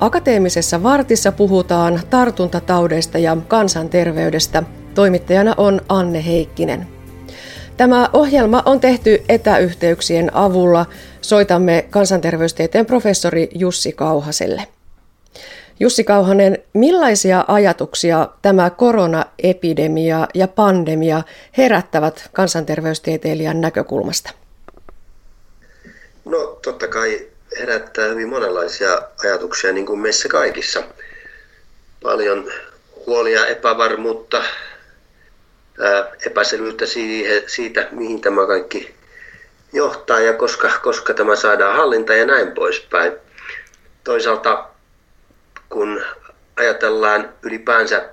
Akateemisessa vartissa puhutaan tartuntataudeista ja kansanterveydestä. Toimittajana on Anne Heikkinen. Tämä ohjelma on tehty etäyhteyksien avulla. Soitamme kansanterveystieteen professori Jussi Kauhaselle. Jussi Kauhanen, millaisia ajatuksia tämä koronaepidemia ja pandemia herättävät kansanterveystieteilijän näkökulmasta? No totta kai herättää hyvin monenlaisia ajatuksia, niin kuin meissä kaikissa. Paljon huolia, epävarmuutta, epäselvyyttä siitä, mihin tämä kaikki johtaa ja koska, koska tämä saadaan hallinta ja näin poispäin. Toisaalta kun ajatellaan ylipäänsä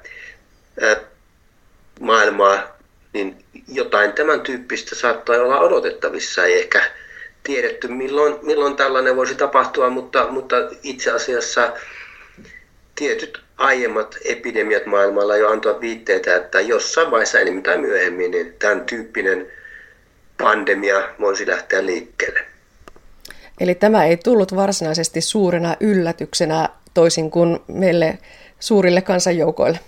maailmaa, niin jotain tämän tyyppistä saattaa olla odotettavissa. Ei ehkä tiedetty, milloin, milloin tällainen voisi tapahtua, mutta, mutta itse asiassa tietyt aiemmat epidemiat maailmalla jo antoivat viitteitä, että jossain vaiheessa enemmän tai myöhemmin niin tämän tyyppinen pandemia voisi lähteä liikkeelle. Eli tämä ei tullut varsinaisesti suurena yllätyksenä toisin kuin meille suurille kansanjoukoille?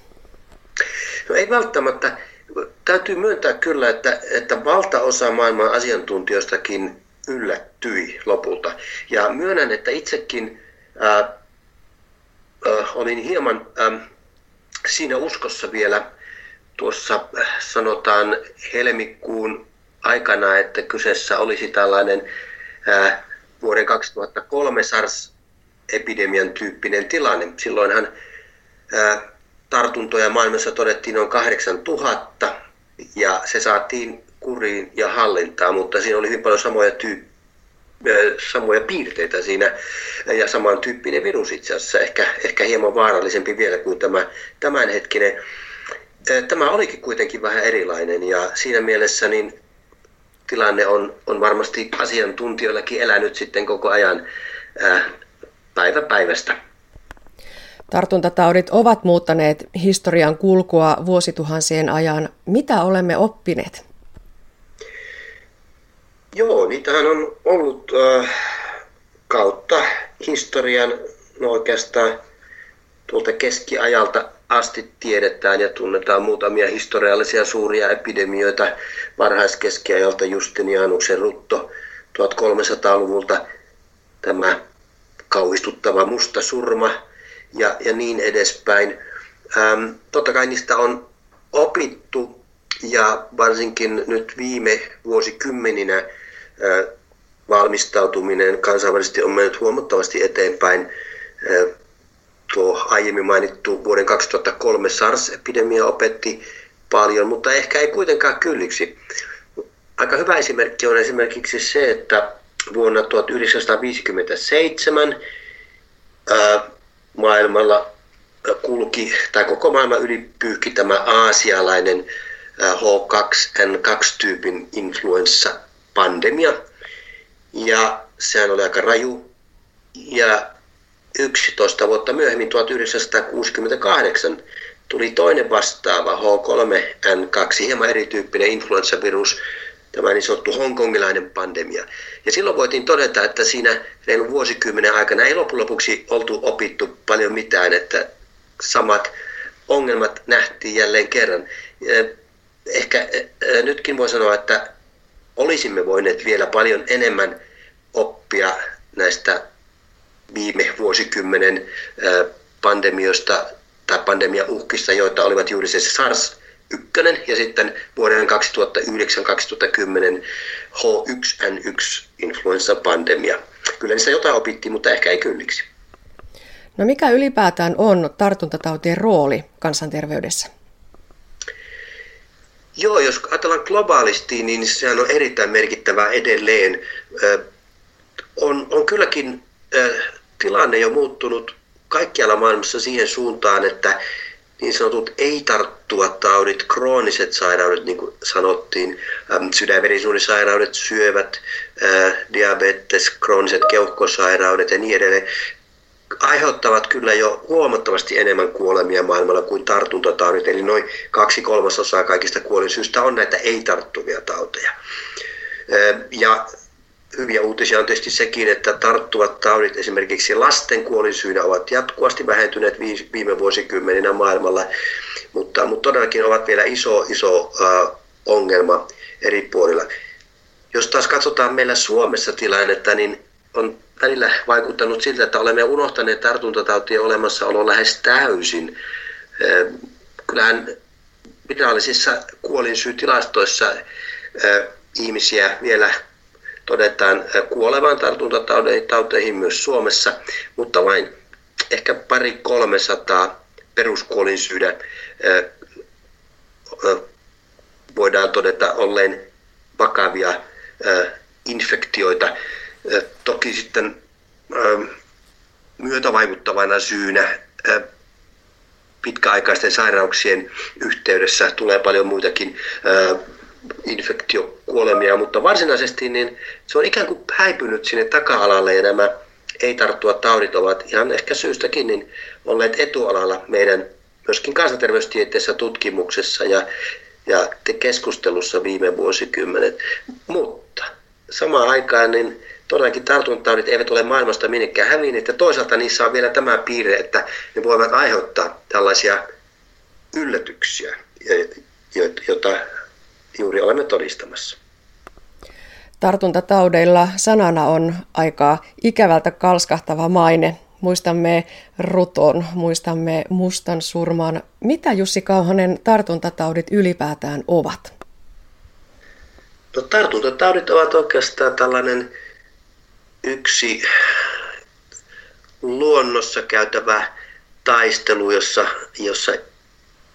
No ei välttämättä. Täytyy myöntää kyllä, että, että valtaosa maailman asiantuntijoistakin yllättyi lopulta. Ja myönnän, että itsekin ää, ää, olin hieman ää, siinä uskossa vielä tuossa sanotaan helmikuun aikana, että kyseessä olisi tällainen ää, vuoden 2003 SARS-epidemian tyyppinen tilanne. Silloinhan ää, tartuntoja maailmassa todettiin noin 8000 ja se saatiin kuriin ja hallintaan, mutta siinä oli hyvin paljon samoja tyyppejä samoja piirteitä siinä ja samantyyppinen virus itse asiassa, ehkä, ehkä hieman vaarallisempi vielä kuin tämä tämänhetkinen. Tämä olikin kuitenkin vähän erilainen ja siinä mielessä niin tilanne on, on varmasti asiantuntijoillakin elänyt sitten koko ajan ää, päivä päivästä. Tartuntataudit ovat muuttaneet historian kulkua vuosituhansien ajan. Mitä olemme oppineet? Joo, niitähän on ollut äh, kautta historian, no oikeastaan tuolta keskiajalta asti tiedetään ja tunnetaan muutamia historiallisia suuria epidemioita varhaiskeskiajalta Justinianuksen rutto 1300-luvulta, tämä kauhistuttava musta surma ja, ja niin edespäin. Ähm, totta kai niistä on opittu ja varsinkin nyt viime vuosikymmeninä valmistautuminen kansainvälisesti on mennyt huomattavasti eteenpäin. Tuo aiemmin mainittu vuoden 2003 SARS-epidemia opetti paljon, mutta ehkä ei kuitenkaan kylliksi. Aika hyvä esimerkki on esimerkiksi se, että vuonna 1957 maailmalla kulki, tai koko maailma ylipyyhki tämä aasialainen H2N2-tyypin influenssa pandemia. Ja sehän oli aika raju. Ja 11 vuotta myöhemmin, 1968, tuli toinen vastaava H3N2, hieman erityyppinen influenssavirus, tämä niin sanottu hongkongilainen pandemia. Ja silloin voitiin todeta, että siinä reilun vuosikymmenen aikana ei loppujen lopuksi oltu opittu paljon mitään, että samat ongelmat nähtiin jälleen kerran. Ehkä nytkin voi sanoa, että olisimme voineet vielä paljon enemmän oppia näistä viime vuosikymmenen pandemioista tai pandemiauhkista, joita olivat juuri se SARS 1 ja sitten vuoden 2009-2010 H1N1 influenssapandemia. Kyllä niistä jotain opittiin, mutta ehkä ei kylliksi. No mikä ylipäätään on tartuntatautien rooli kansanterveydessä? Joo, jos ajatellaan globaalisti, niin sehän on erittäin merkittävää edelleen. On, on kylläkin tilanne jo muuttunut kaikkialla maailmassa siihen suuntaan, että niin sanotut ei-tarttuvat taudit, krooniset sairaudet, niin kuin sanottiin, sydänverisuonisairaudet, syövät, diabetes, krooniset keuhkosairaudet ja niin edelleen, aiheuttavat kyllä jo huomattavasti enemmän kuolemia maailmalla kuin tartuntataudit, eli noin kaksi kolmasosaa kaikista kuolinsyistä on näitä ei-tarttuvia tauteja. Ja hyviä uutisia on tietysti sekin, että tarttuvat taudit esimerkiksi lasten kuolinsyynä ovat jatkuvasti vähentyneet viime vuosikymmeninä maailmalla, mutta, mutta todellakin ovat vielä iso, iso ongelma eri puolilla. Jos taas katsotaan meillä Suomessa tilannetta, niin on välillä vaikuttanut siltä, että olemme unohtaneet tartuntatautien olemassaolo lähes täysin. Kyllähän virallisissa kuolinsyytilastoissa ihmisiä vielä todetaan kuolevan tartuntatauteihin myös Suomessa, mutta vain ehkä pari 300 peruskuolinsyydä voidaan todeta olleen vakavia infektioita. Toki sitten myötävaikuttavana syynä pitkäaikaisten sairauksien yhteydessä tulee paljon muitakin infektiokuolemia, mutta varsinaisesti niin se on ikään kuin häipynyt sinne taka-alalle ja nämä ei tarttua taudit ovat ihan ehkä syystäkin niin olleet etualalla meidän myöskin kansanterveystieteessä tutkimuksessa ja, ja keskustelussa viime vuosikymmenet. Mutta samaan aikaan niin todellakin tartuntataudit eivät ole maailmasta minnekään hävinneet ja toisaalta niissä on vielä tämä piirre, että ne voivat aiheuttaa tällaisia yllätyksiä, joita juuri olemme todistamassa. Tartuntataudeilla sanana on aika ikävältä kalskahtava maine. Muistamme ruton, muistamme mustan surman. Mitä Jussi Kauhanen tartuntataudit ylipäätään ovat? No, tartuntataudit ovat oikeastaan tällainen yksi luonnossa käytävä taistelu, jossa, jossa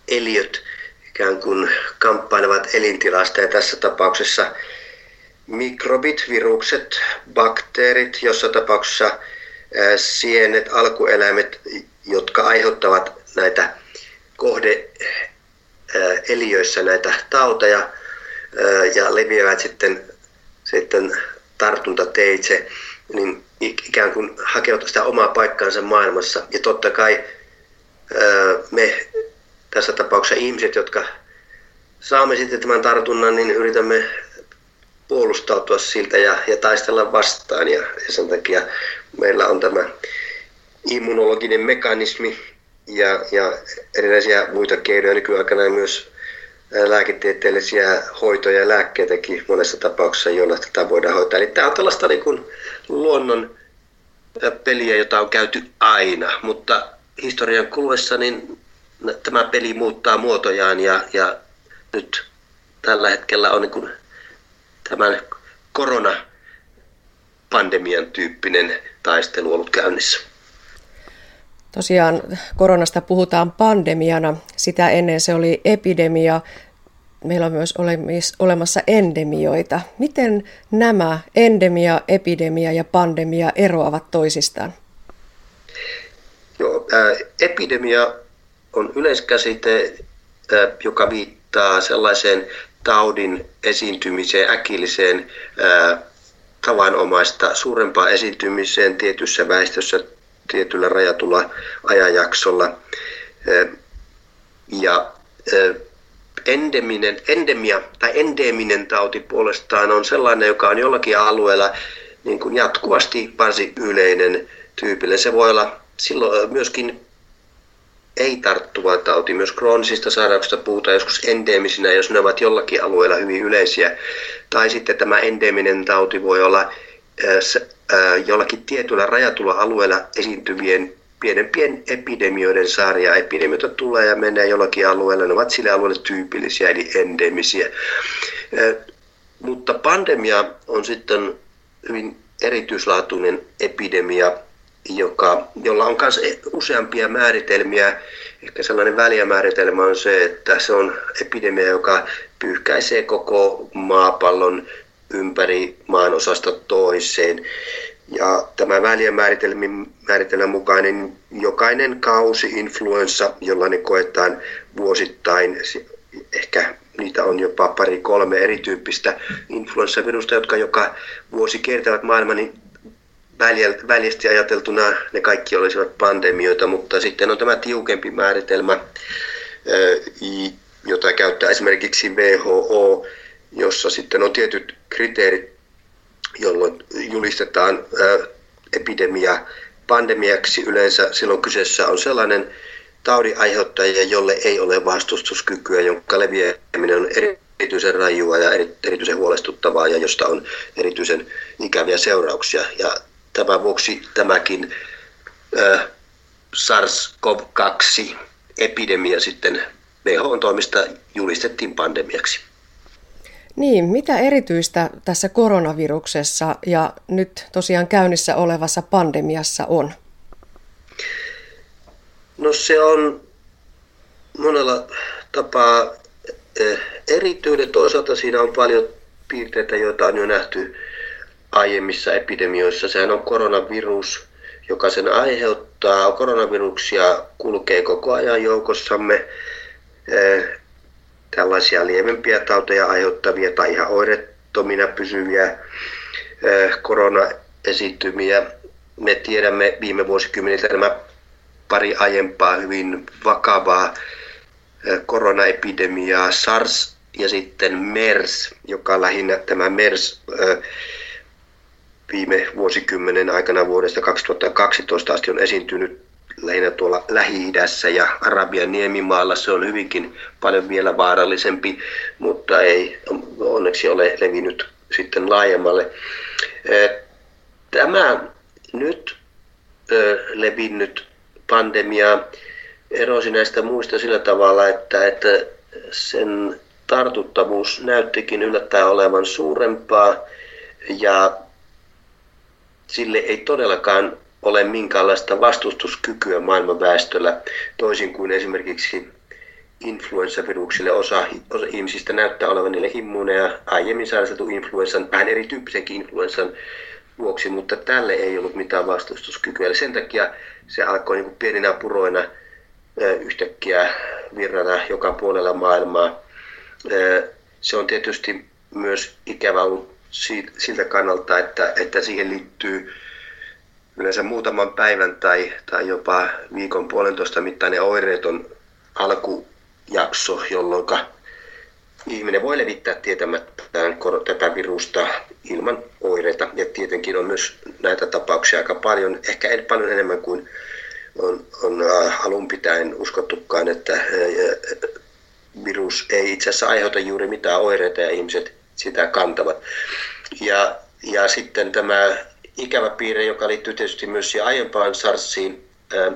eliöt ikään kuin kamppailevat elintilasta. Ja tässä tapauksessa mikrobit, virukset, bakteerit, jossa tapauksessa sienet, alkueläimet, jotka aiheuttavat näitä kohde eliöissä näitä tauteja ja leviävät sitten, sitten tartuntateitse, niin ikään kuin hakeutua sitä omaa paikkaansa maailmassa. Ja totta kai me tässä tapauksessa ihmiset, jotka saamme sitten tämän tartunnan, niin yritämme puolustautua siltä ja, ja taistella vastaan. Ja, ja sen takia meillä on tämä immunologinen mekanismi ja, ja erilaisia muita keinoja nykyaikana myös lääketieteellisiä hoitoja ja lääkkeitäkin monessa tapauksessa, joilla tätä voidaan hoitaa. Eli tämä on tällaista niin kuin luonnon peliä, jota on käyty aina, mutta historian kuluessa niin tämä peli muuttaa muotojaan ja, ja nyt tällä hetkellä on niin tämän koronapandemian tyyppinen taistelu ollut käynnissä. Tosiaan koronasta puhutaan pandemiana, sitä ennen se oli epidemia. Meillä on myös olemassa endemioita. Miten nämä endemia, epidemia ja pandemia eroavat toisistaan? Joo, ää, epidemia on yleiskäsite, ää, joka viittaa sellaiseen taudin esiintymiseen, äkilliseen ää, tavanomaista suurempaan esiintymiseen tietyssä väestössä tietyllä rajatulla ajanjaksolla. Ja endeminen, endemia tai endeminen tauti puolestaan on sellainen, joka on jollakin alueella niin kuin jatkuvasti varsin yleinen tyypille. Se voi olla silloin myöskin ei tarttuva tauti. Myös kroonisista sairauksista puhutaan joskus endeemisinä, jos ne ovat jollakin alueella hyvin yleisiä. Tai sitten tämä endeminen tauti voi olla jollakin tietyllä rajatulla alueella esiintyvien pienempien epidemioiden sarja. Epidemioita tulee ja menee jollakin alueella, ne ovat sille alueelle tyypillisiä eli endemisiä. Mutta pandemia on sitten hyvin erityislaatuinen epidemia, joka, jolla on myös useampia määritelmiä. Ehkä sellainen väliämääritelmä on se, että se on epidemia, joka pyyhkäisee koko maapallon ympäri maan osasta toiseen. Ja tämä välien määritelmän mukainen jokainen kausi influenssa, ne koetaan vuosittain, ehkä niitä on jopa pari kolme erityyppistä influenssavirusta, jotka joka vuosi kiertävät maailman, niin väljästi ajateltuna ne kaikki olisivat pandemioita, mutta sitten on tämä tiukempi määritelmä, jota käyttää esimerkiksi WHO, jossa sitten on tietyt kriteerit jolloin julistetaan epidemia pandemiaksi. Yleensä silloin kyseessä on sellainen taudin aiheuttaja, jolle ei ole vastustuskykyä, jonka leviäminen on erityisen rajua ja erityisen huolestuttavaa ja josta on erityisen ikäviä seurauksia. Ja tämän vuoksi tämäkin äh, SARS-CoV-2 epidemia sitten WHOn toimista julistettiin pandemiaksi. Niin, mitä erityistä tässä koronaviruksessa ja nyt tosiaan käynnissä olevassa pandemiassa on? No se on monella tapaa eh, erityinen. Toisaalta siinä on paljon piirteitä, joita on jo nähty aiemmissa epidemioissa. Sehän on koronavirus, joka sen aiheuttaa. Koronaviruksia kulkee koko ajan joukossamme. Tällaisia lievempiä tauteja aiheuttavia tai ihan oirettomina pysyviä koronaesittymiä. Me tiedämme viime vuosikymmeniltä nämä pari aiempaa hyvin vakavaa koronaepidemiaa, SARS ja sitten MERS, joka lähinnä tämä MERS viime vuosikymmenen aikana vuodesta 2012 asti on esiintynyt lähinnä tuolla Lähi-idässä ja Arabian niemimaalla. Se on hyvinkin paljon vielä vaarallisempi, mutta ei onneksi ole levinnyt sitten laajemmalle. Tämä nyt levinnyt pandemia erosi näistä muista sillä tavalla, että, että sen tartuttavuus näyttikin yllättäen olevan suurempaa ja sille ei todellakaan ole minkäänlaista vastustuskykyä maailman väestöllä, toisin kuin esimerkiksi influenssaviruksille osa, osa ihmisistä näyttää olevan niille immuuneja aiemmin sairastettu influenssan, vähän erityyppisenkin influenssan vuoksi, mutta tälle ei ollut mitään vastustuskykyä. Eli sen takia se alkoi niin pieninä puroina yhtäkkiä virrata joka puolella maailmaa. Se on tietysti myös ikävä ollut siltä kannalta, että, että siihen liittyy yleensä muutaman päivän tai, tai jopa viikon puolentoista mittainen oireeton alkujakso, jolloin ihminen voi levittää tietämättään tätä virusta ilman oireita. Ja tietenkin on myös näitä tapauksia aika paljon, ehkä paljon enemmän kuin on, on äh, alun pitäen uskottukaan, että äh, virus ei itse asiassa aiheuta juuri mitään oireita ja ihmiset sitä kantavat. Ja, ja sitten tämä ikävä piirre, joka liittyy tietysti myös aiempaan SARSiin, äh,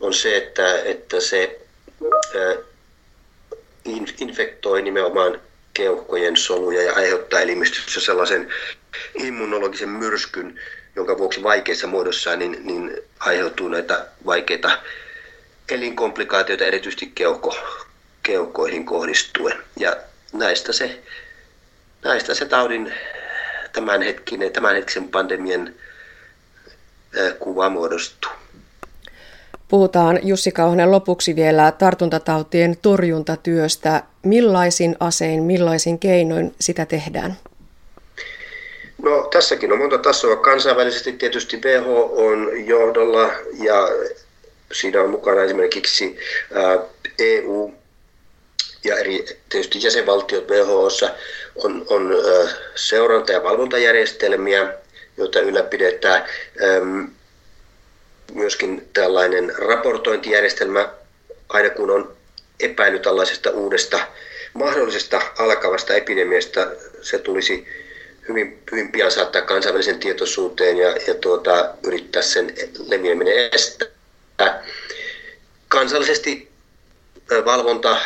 on se, että, että se infektoi nimenomaan keuhkojen soluja ja aiheuttaa elimistössä sellaisen immunologisen myrskyn, jonka vuoksi vaikeissa muodossa niin, niin aiheutuu näitä vaikeita elinkomplikaatioita erityisesti keuhko, keuhkoihin kohdistuen. Ja näistä se, näistä se taudin tämänhetkinen, tämänhetkisen pandemian kuva muodostuu. Puhutaan Jussi Kauhanen lopuksi vielä tartuntatautien torjuntatyöstä. Millaisin asein, millaisin keinoin sitä tehdään? No tässäkin on monta tasoa. Kansainvälisesti tietysti WHO on johdolla ja siinä on mukana esimerkiksi EU ja eri tietysti jäsenvaltiot WHOssa on, on seuranta- ja valvontajärjestelmiä, joita ylläpidetään. Myöskin tällainen raportointijärjestelmä, aina kun on epäily tällaisesta uudesta mahdollisesta alkavasta epidemiasta, se tulisi hyvin, hyvin pian saattaa kansainvälisen tietoisuuteen ja, ja tuota, yrittää sen leviäminen estää. Kansallisesti valvonta,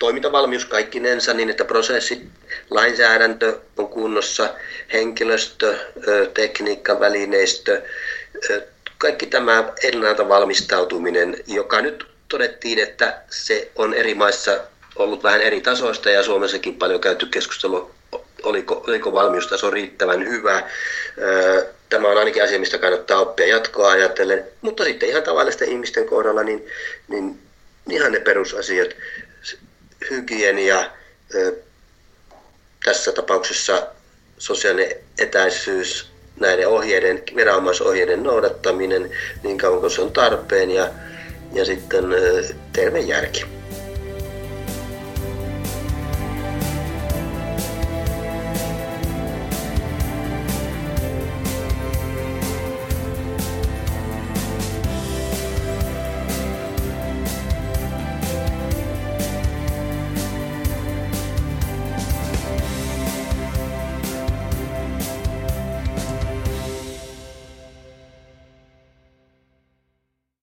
toimintavalmius kaikkinensa niin, että prosessit, lainsäädäntö on kunnossa, henkilöstö, tekniikka, välineistö, kaikki tämä ennalta valmistautuminen, joka nyt todettiin, että se on eri maissa ollut vähän eri tasoista ja Suomessakin paljon käyty keskustelua oliko, oliko valmiustaso riittävän hyvä. Tämä on ainakin asia, mistä kannattaa oppia jatkoa ajatellen. Mutta sitten ihan tavallisten ihmisten kohdalla, niin, niin ihan ne perusasiat, hygienia, tässä tapauksessa sosiaalinen etäisyys, näiden ohjeiden, viranomaisohjeiden noudattaminen niin kauan kuin se on tarpeen ja, ja sitten terve järki.